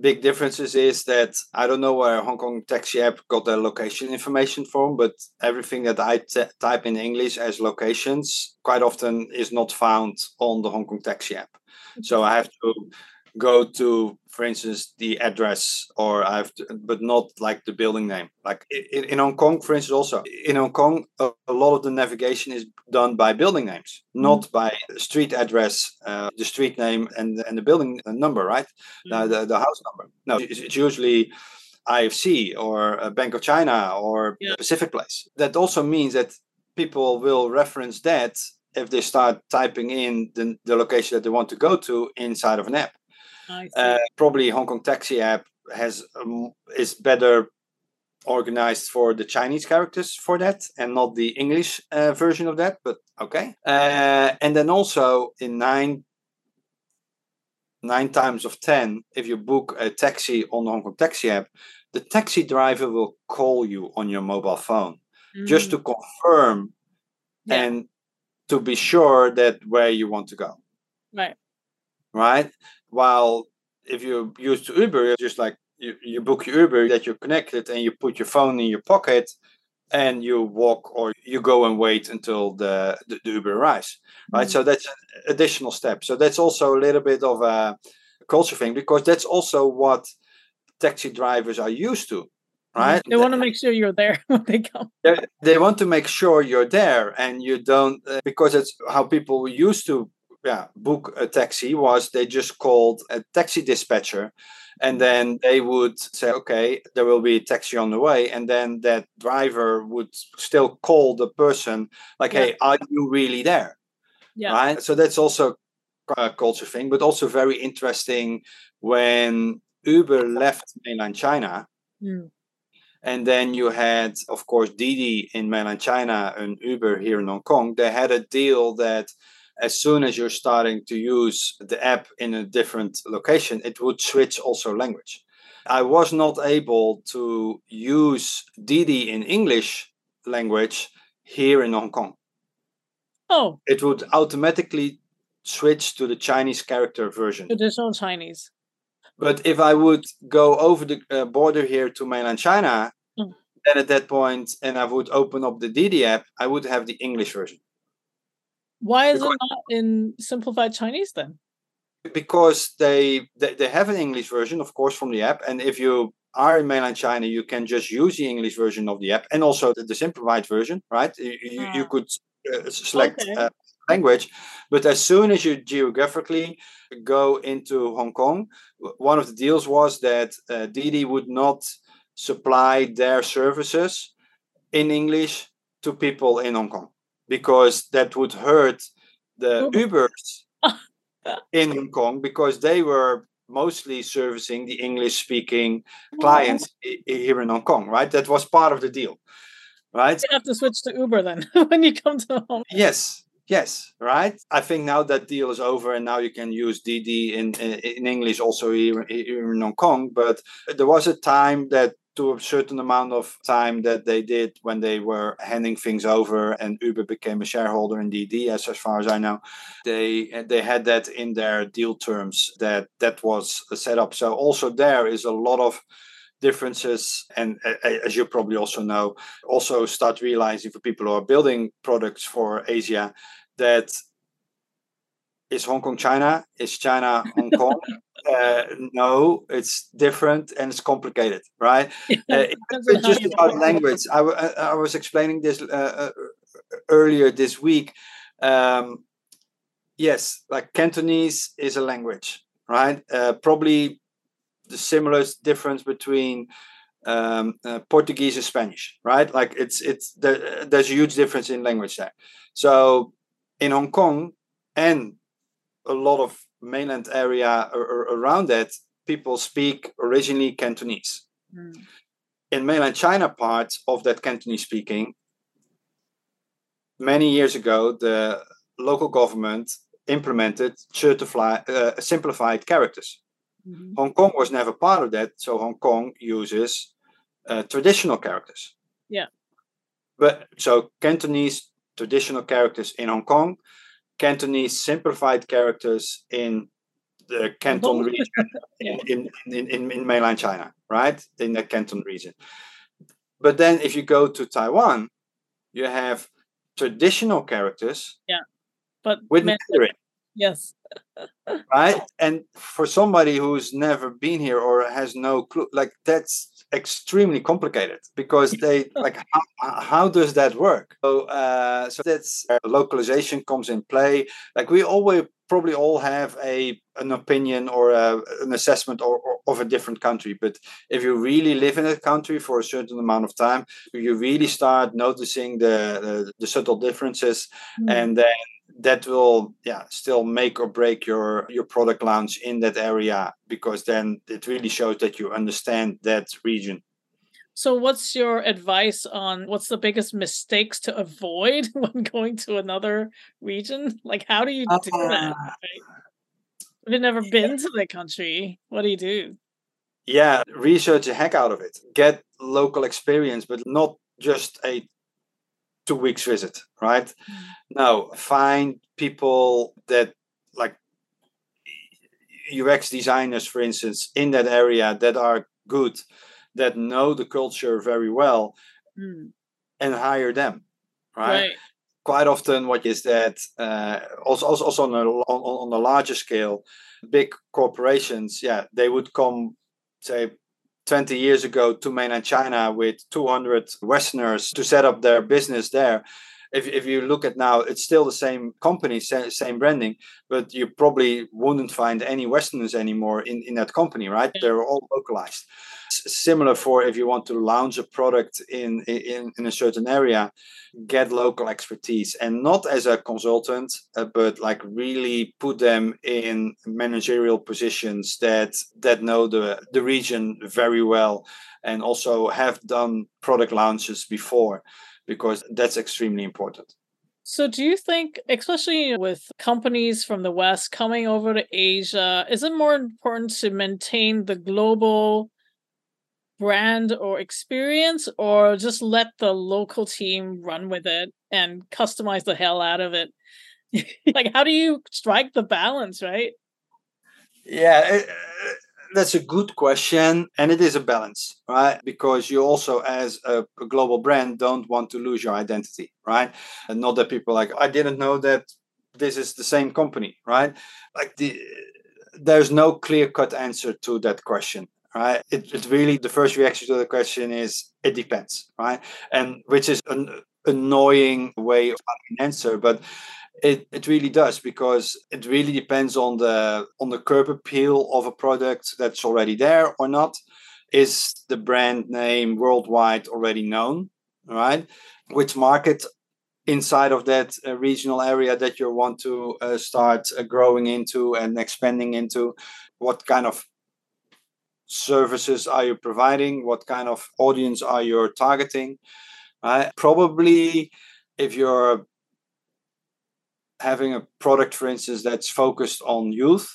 big differences is that I don't know where Hong Kong taxi app got their location information from, but everything that I t- type in English as locations quite often is not found on the Hong Kong taxi app. So I have to go to for instance the address or i have to, but not like the building name. Like in, in hong kong for instance also in hong kong a, a, lot of the navigation is done by building names mm-hmm. not by street address uh, the street name and and the building number right? Uh, the, the house number. No it's, it's usually ifc or bank of china or yeah. pacific place. That also means that people will reference that if they start typing in the, the location that they want to go to inside of an app uh, probably Hong Kong Taxi app has um, is better organized for the Chinese characters for that and not the English uh, version of that. But okay. Uh, and then also in nine nine times of ten, if you book a taxi on the Hong Kong Taxi app, the taxi driver will call you on your mobile phone mm. just to mm. confirm yeah. and to be sure that where you want to go. Right. Right. While if you use Uber, you just like you, you book your Uber, that you're connected and you put your phone in your pocket and you walk or you go and wait until the, the, the Uber arrives. Right. Mm-hmm. So that's an additional step. So that's also a little bit of a culture thing because that's also what taxi drivers are used to right they want to make sure you're there [LAUGHS] when they come they, they want to make sure you're there and you don't uh, because it's how people used to yeah book a taxi was they just called a taxi dispatcher and then they would say okay there will be a taxi on the way and then that driver would still call the person like Yeah. hey are you really there yeah right so that's also a culture thing but also very interesting when uber left mainland china Mm. and then you had, of course, Didi in mainland China and Uber here in Hong Kong. They had a deal that as soon as you're starting to use the app in a different location, it would switch also language. I was not able to use Didi in English language here in Hong Kong. oh It would automatically switch to the Chinese character version. traditional chinese But if I would go over the uh, border here to mainland China, Mm. then at that point, and I would open up the Didi app, I would have the English version why is Because- it not in simplified chinese then because they, they they have an English version, of course, from the app. And if you are in mainland China, you can just use the English version of the app and also the, the simplified version, right? You, you, you Ah. could uh, select Okay. uh, language, but as soon as you geographically go into Hong Kong, one of the deals was that uh, Didi would not supply their services in English to people in Hong Kong because that would hurt the oh. Ubers [LAUGHS] in Hong Kong because they were mostly servicing the English speaking oh. clients i- i- here in Hong Kong, right? That was part of the deal, right? you have to switch to uber then [LAUGHS] when you come to home Yes, yes, right. I think now that deal is over, and now you can use Didi in in, in English also here, here in Hong Kong. But there was a time that to a certain amount of time that they did when they were handing things over, and Uber became a shareholder in Didi, as as far as I know, they they had that in their deal terms that that was set up. So also there is a lot of differences and as you probably also know also start realizing for people who are building products for asia that is hong kong china is china hong [LAUGHS] kong uh, no it's different and it's complicated right? [LAUGHS] Uh, it's just about language. I, w- I- I was explaining this uh, uh, earlier this week. Um, yes like cantonese is a language right? Uh, probably the similest difference between um, uh, portuguese and spanish right? Like it's it's there, there's a huge difference in language there. So in hong kong and a lot of mainland area around that people speak originally cantonese Mm. in mainland China part of that Cantonese speaking, many years ago, the local government implemented certify, uh, simplified characters. Mhm. Hong Kong was never part of that, so Hong Kong uses uh, traditional characters. Yeah. But so Cantonese traditional characters in Hong Kong, Cantonese simplified characters in the Canton region [LAUGHS] in, in, in, in mainland China, right? In the Canton region. But then if you go to Taiwan, you have traditional characters Yeah. but with man- Mandarin, yes [LAUGHS] right? And for somebody who's never been here or has no clue, like that's extremely complicated because they [LAUGHS] like how, how does that work? So, uh, so that's where localization comes in play. Like we always probably all have a an opinion or a, an assessment or, or of a different country, but if you really live in a country for a certain amount of time, you really start noticing the the, the subtle differences Mm. and then that will yeah still make or break your your product launch in that area because then it really shows that you understand that region So, what's your advice on what's the biggest mistakes to avoid [LAUGHS] when going to another region? Like, how do you do that? Uh, Right? If you've never been to the country, what do you do? yeah research the heck out of it get local experience but not just a two weeks visit right? No find people that like ux designers for instance in that area that are good that know the culture very well Mm, and hire them right, Right. quite often what is that uh, also, also also on a on, on a larger scale big corporations yeah they would come say 20 years ago to mainland china with 200 westerners to set up their business there. If, if you look at now it's still the same company same branding but you probably wouldn't find any westerners anymore in, in that company right? They're all localized similar for if you want to launch a product in, in, in a certain area get local expertise. And not as a consultant uh, but like really put them in managerial positions that that know the the region very well and also have done product launches before because that's extremely important. So, do you think, especially with companies from the West coming over to Asia, is it more important to maintain the global brand or experience or just let the local team run with it and customize the hell out of it? [LAUGHS] Like how do you strike the balance right? Yeah it, uh, that's a good question and it is a balance right? Because you also as a, a global brand don't want to lose your identity right? And not that people like i didn't know that this is the same company right? Like the there's no clear cut answer to that question right? It, really, the first reaction to the question is it depends, right? And which is an annoying way of an answer, but it, it really does because it really depends on the on the curb appeal of a product that's already there or not. Is the brand name worldwide already known, right? Which market inside of that uh, regional area that you want to uh, start uh, growing into and expanding into? What kind of services are you providing? What kind of audience are you targeting? Uh, probably, if you're having a product, for instance, that's focused on youth,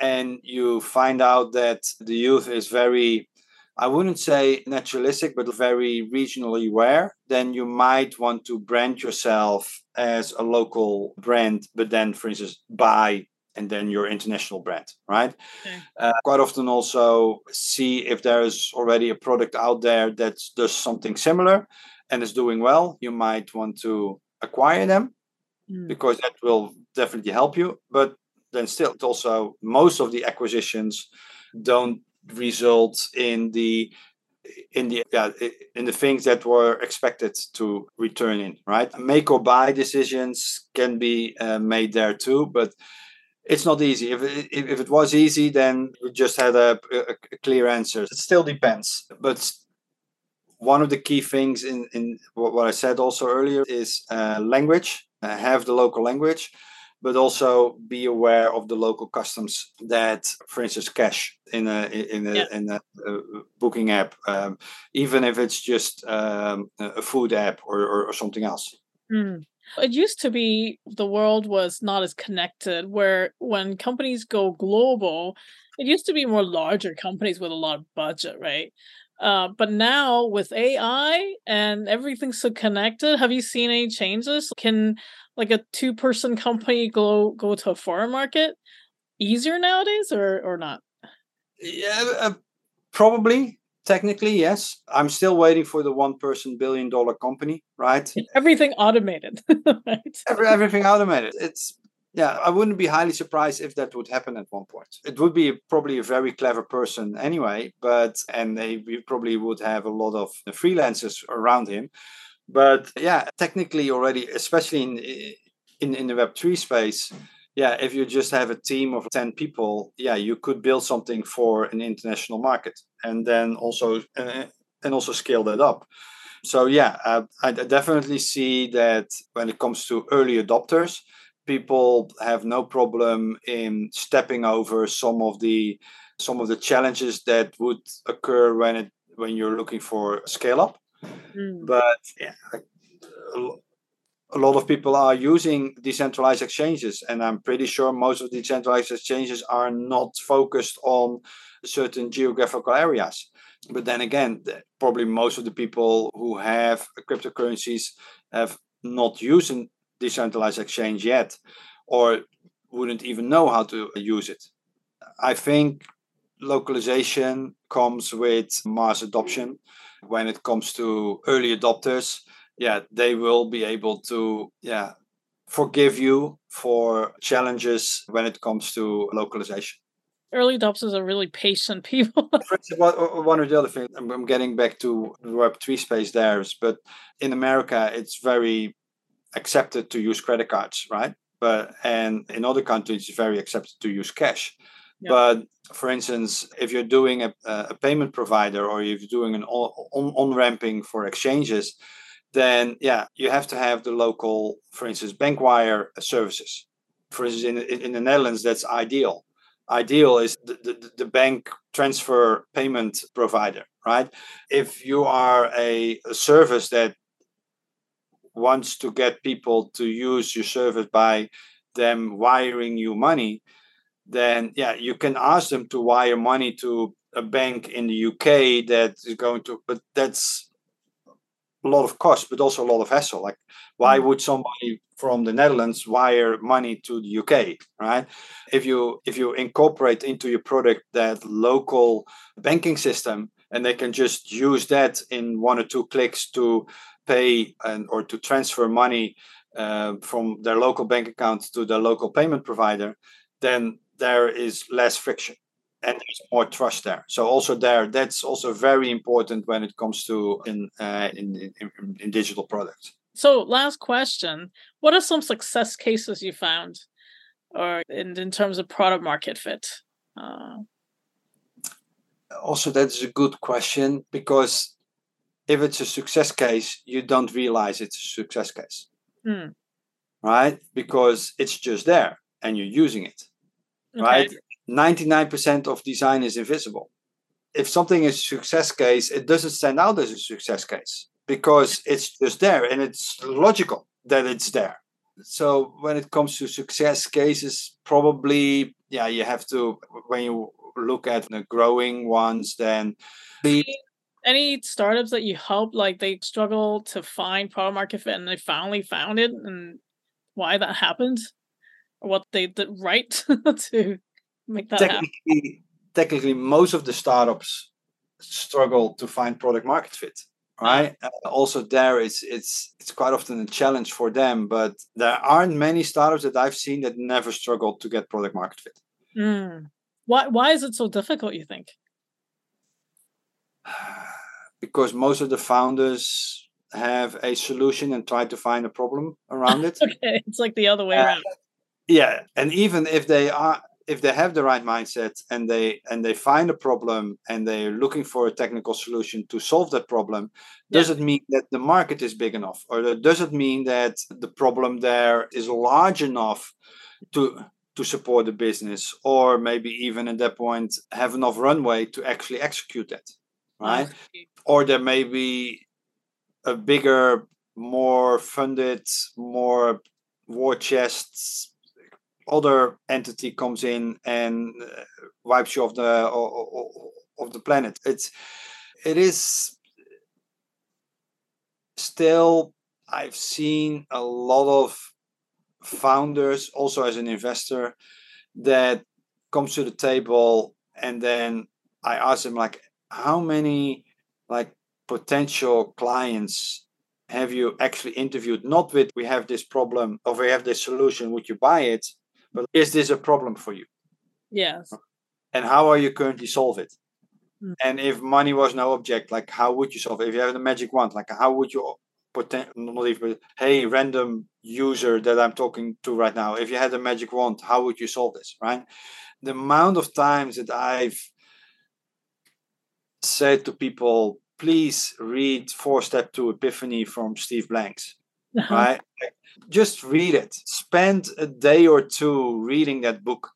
and you find out that the youth is very, I wouldn't say naturalistic, but very regionally aware, then you might want to brand yourself as a local brand, but then, for instance, buy and then your international brand, right? Okay. Uh, quite often also see if there is already a product out there that does something similar and is doing well. You might want to acquire them mm. because that will definitely help you. But then still, it also most of the acquisitions don't result in the in the yeah, in the things that were expected to return in right make or buy decisions can be uh, made there too but it's not easy. If it, if it was easy, then we just had a, a, clear answer. It still depends. But one of the key things in, in what I said also earlier is uh, language, uh, have the local language, but also be aware of the local customs that, for instance, cash in a in a, yeah. in a, a booking app, um, even if it's just um, a food app or, or, or something else. Mm. It used to be the world was not as connected, where when companies go global, it used to be more larger companies with a lot of budget, right? Uh, but now with AI and everything's so connected, have you seen any changes? Can like a two person company go go to a foreign market easier nowadays, or or not? Yeah, uh, probably technically yes. I'm still waiting for the one person billion dollar company right? Everything automated [LAUGHS] right? Every, everything automated. It's yeah i wouldn't be highly surprised if that would happen at one point. It would be probably a very clever person anyway but and they probably would have a lot of freelancers around him. But yeah technically already especially in in, in the web3 space yeah if you just have a team of 10 people yeah you could build something for an international market and then also uh, and also scale that up so yeah uh, i definitely see that when it comes to early adopters people have no problem in stepping over some of the some of the challenges that would occur when it when you're looking for scale up mm. but yeah a lot of people are using decentralized exchanges and i'm pretty sure most of the decentralized exchanges are not focused on certain geographical areas. But then again probably most of the people who have cryptocurrencies have not used a decentralized exchange yet or wouldn't even know how to use it. I think localization comes with mass adoption when it comes to early adopters yeah, they will be able to yeah forgive you for challenges when it comes to localization. Early adopters are really patient people. [LAUGHS] one of the other things, I'm getting back to Web3 space there, but in America, it's very accepted to use credit cards, right? But and in other countries, it's very accepted to use cash. Yeah. But for instance, if you're doing a, a payment provider or if you're doing an on, on ramping for exchanges, then yeah, you have to have the local, for instance, bank wire services. For instance, in, in the Netherlands, that's iDEAL. iDEAL is the, the, the bank transfer payment provider, right? If you are a, a service that wants to get people to use your service by them wiring you money, then yeah, you can ask them to wire money to a bank in the UK that is going to, but that's a lot of cost, but also a lot of hassle. Like, why mm. would somebody from the Netherlands wire money to the UK, right? If you if you incorporate into your product that local banking system, and they can just use that in one or two clicks to pay and or to transfer money uh, from their local bank account to their local payment provider, then there is less friction and there's more trust there. So also there, that's also very important when it comes to in uh, in, in, in digital products. So last question: What are some success cases you found, or in in terms of product market fit? Uh... Also, that's a good question because if it's a success case, you don't realize it's a success case, hmm. right? Because it's just there and you're using it, okay. right? 99% of design is invisible. If something is a success case, it doesn't stand out as a success case because it's just there and it's logical that it's there. So when it comes to success cases, probably yeah, you have to when you look at the growing ones, then the any startups that you help like they struggle to find product market fit and they finally found it and why that happened or what they did right [LAUGHS] to make that technically, happen? Technically, most of the startups struggle to find product market fit. Right. Uh, also, there it's it's it's quite often a challenge for them. But there aren't many startups that I've seen that never struggled to get product market fit. Mm. Why why is it so difficult? You think? [SIGHS] because most of the founders have a solution and try to find a problem around it. [LAUGHS] okay, it's like the other way uh, around. Yeah, and even if they are if they have the right mindset and they and they find a problem and they're looking for a technical solution to solve that problem yeah. does it mean that the market is big enough or does it mean that the problem there is large enough to to support the business or maybe even at that point have enough runway to actually execute that right okay. or there may be a bigger more funded more war chests other entity comes in and uh, wipes you off the of the planet. It's it is still I've seen a lot of founders also as an investor that comes to the table and then I ask them like how many like potential clients have you actually interviewed not with we have this problem or we have this solution would you buy it but is this a problem for you? Yes. And how are you currently solve it? Mm. And if money was no object, like how would you solve it? If you have the magic wand, like how would you poten- not even hey random user that I'm talking to right now, if you had a magic wand, how would you solve this? Right? The amount of times that I've said to people, please read Four Step to Epiphany from Steve Blanks. Uh-huh. Right? just read it. Spend a day or two reading that book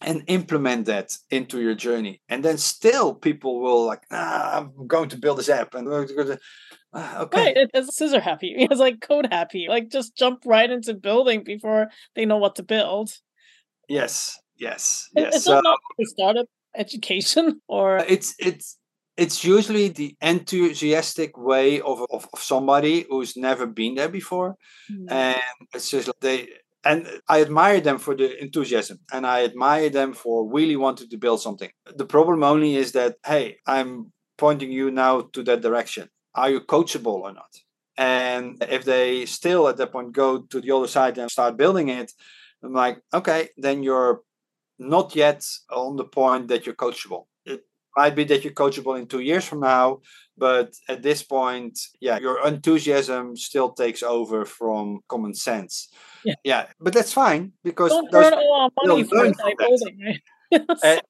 and implement that into your journey. And then still people will like ah, i'm going to build this app. And we're going to ah, okay. Right, it's scissor happy. [LAUGHS] It's like code happy. Like just jump right into building before they know what to build. Yes yes yes. it's not a startup education [LAUGHS] or it's it's it's usually the enthusiastic way of, of, of somebody who's never been there before mm. and it's just like they and i admire them for the enthusiasm and i admire them for really wanting to build something the problem only is that hey i'm pointing you now to that direction are you coachable or not And if they still at that point go to the other side and start building it, I'm like, okay, then you're not yet on the point that you're coachable. Might be that you're coachable in two years from now, but at this point, yeah, your enthusiasm still takes over from common sense. Yeah, yeah but that's fine because don't burn all our money for right? [LAUGHS] and,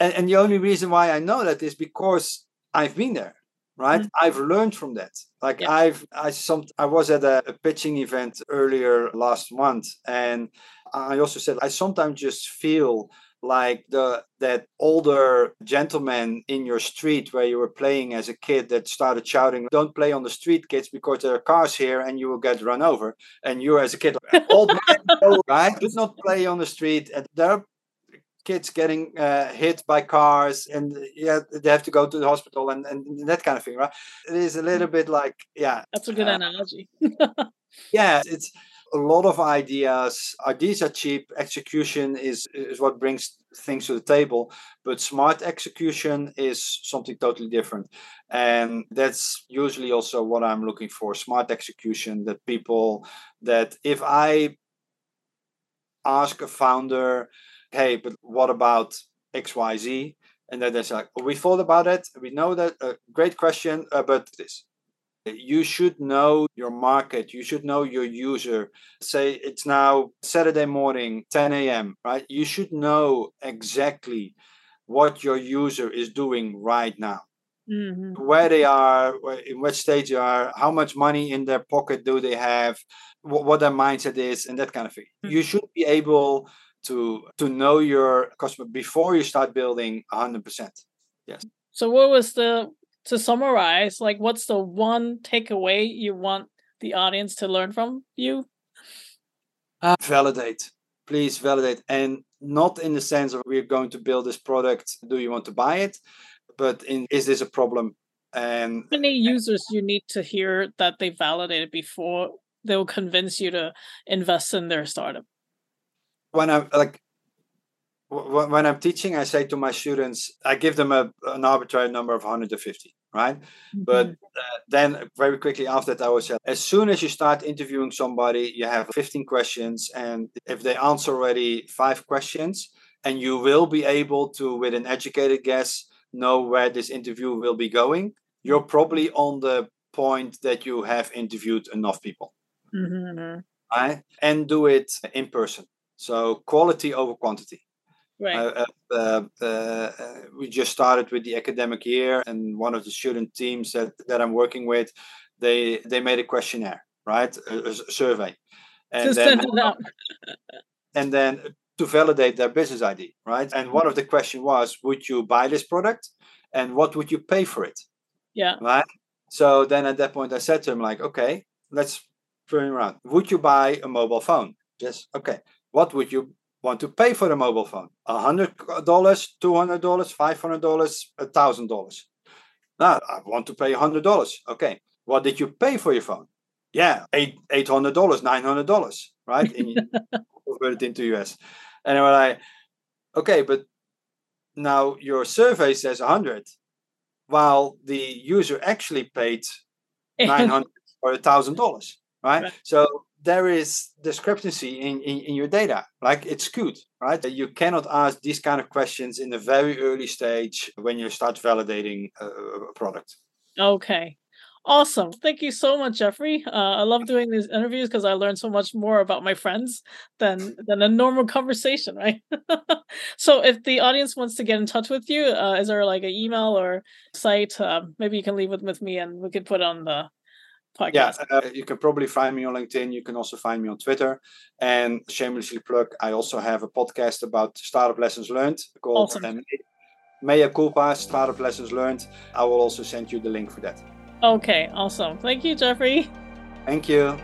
and, and the only reason why I know that is because I've been there right mm-hmm. i've learned from that like yeah. i've i some i was at a, a, pitching event earlier last month and i also said i sometimes just feel like the that older gentleman in your street where you were playing as a kid that started shouting don't play on the street kids because there are cars here and you will get run over. And you as a kid [LAUGHS] old man right do not play on the street. And there are kids getting uh, hit by cars and yeah they have to go to the hospital and, and that kind of thing right? It is a little bit like yeah that's a good uh, analogy. [LAUGHS] yeah it's a lot of ideas ideas are cheap execution is is what brings things to the table but smart execution is something totally different and that's usually also what i'm looking for smart execution that people that if i ask a founder hey, but what about XYZ? And then there's like, we thought about it. We know that. Uh, great question, uh, but this. You should know your market. You should know your user. Say it's now Saturday morning, 10 a.m., right? You should know exactly what your user is doing right now. Mm-hmm. Where they are, in what stage they are, how much money in their pocket do they have, what, what their mindset is, and that kind of thing. Mm-hmm. You should be able to to know your customer before you start building 100% yes so what was the to summarize like what's the one takeaway you want the audience to learn from you? Uh, validate. Please validate. And not in the sense of we're going to build this product do you want to buy it? But in is this a problem? And how many users you need to hear that they validated before they'll convince you to invest in their startup? When I'm like when I'm teaching, I say to my students, I give them a, an arbitrary number of 150, right? Mm-hmm. But uh, then very quickly after that, I would say, as soon as you start interviewing somebody, you have 15 questions. And if they answer already five questions, and you will be able to, with an educated guess, know where this interview will be going, you're probably on the point that you have interviewed enough people. Mm-hmm. Right? And do it in person so quality over quantity. Right. Uh, uh, we just started with the academic year, and one of the student teams that, that I'm working with, they they made a questionnaire, right, a, a survey, and then [LAUGHS] and then to validate their business ID, right? And one of the question was, would you buy this product, and what would you pay for it? Yeah. Right. So then at that point, I said to him like, okay, let's turn around. Would you buy a mobile phone? Yes. Okay what would you want to pay for a mobile phone $100, $200, $500, $1,000. Now, I want to pay $100. Okay. What did you pay for your phone? Yeah, eight, $800, $900, right? In, [LAUGHS] convert it into US. And I'm like, okay, but now your survey says 100, while the user actually paid [LAUGHS] 900 or $1,000 right? So there is discrepancy in, in, in, your data. Like it's good, right? You cannot ask these kind of questions in the very early stage when you start validating a, a product. Okay. Awesome. Thank you so much, Jeffrey. Uh, I love doing these interviews because I learn so much more about my friends than than a normal conversation, right? [LAUGHS] so if the audience wants to get in touch with you, uh, is there like an email or site? Uh, maybe you can leave it with me and we could put on the podcast. Yeah, uh, you can probably find me on LinkedIn. You can also find me on Twitter. And shamelessly plug, I also have a podcast about startup lessons learned called awesome. um, Mea Culpa Startup Lessons Learned. I will also send you the link for that. Okay, awesome. Thank you, Jeffrey. Thank you.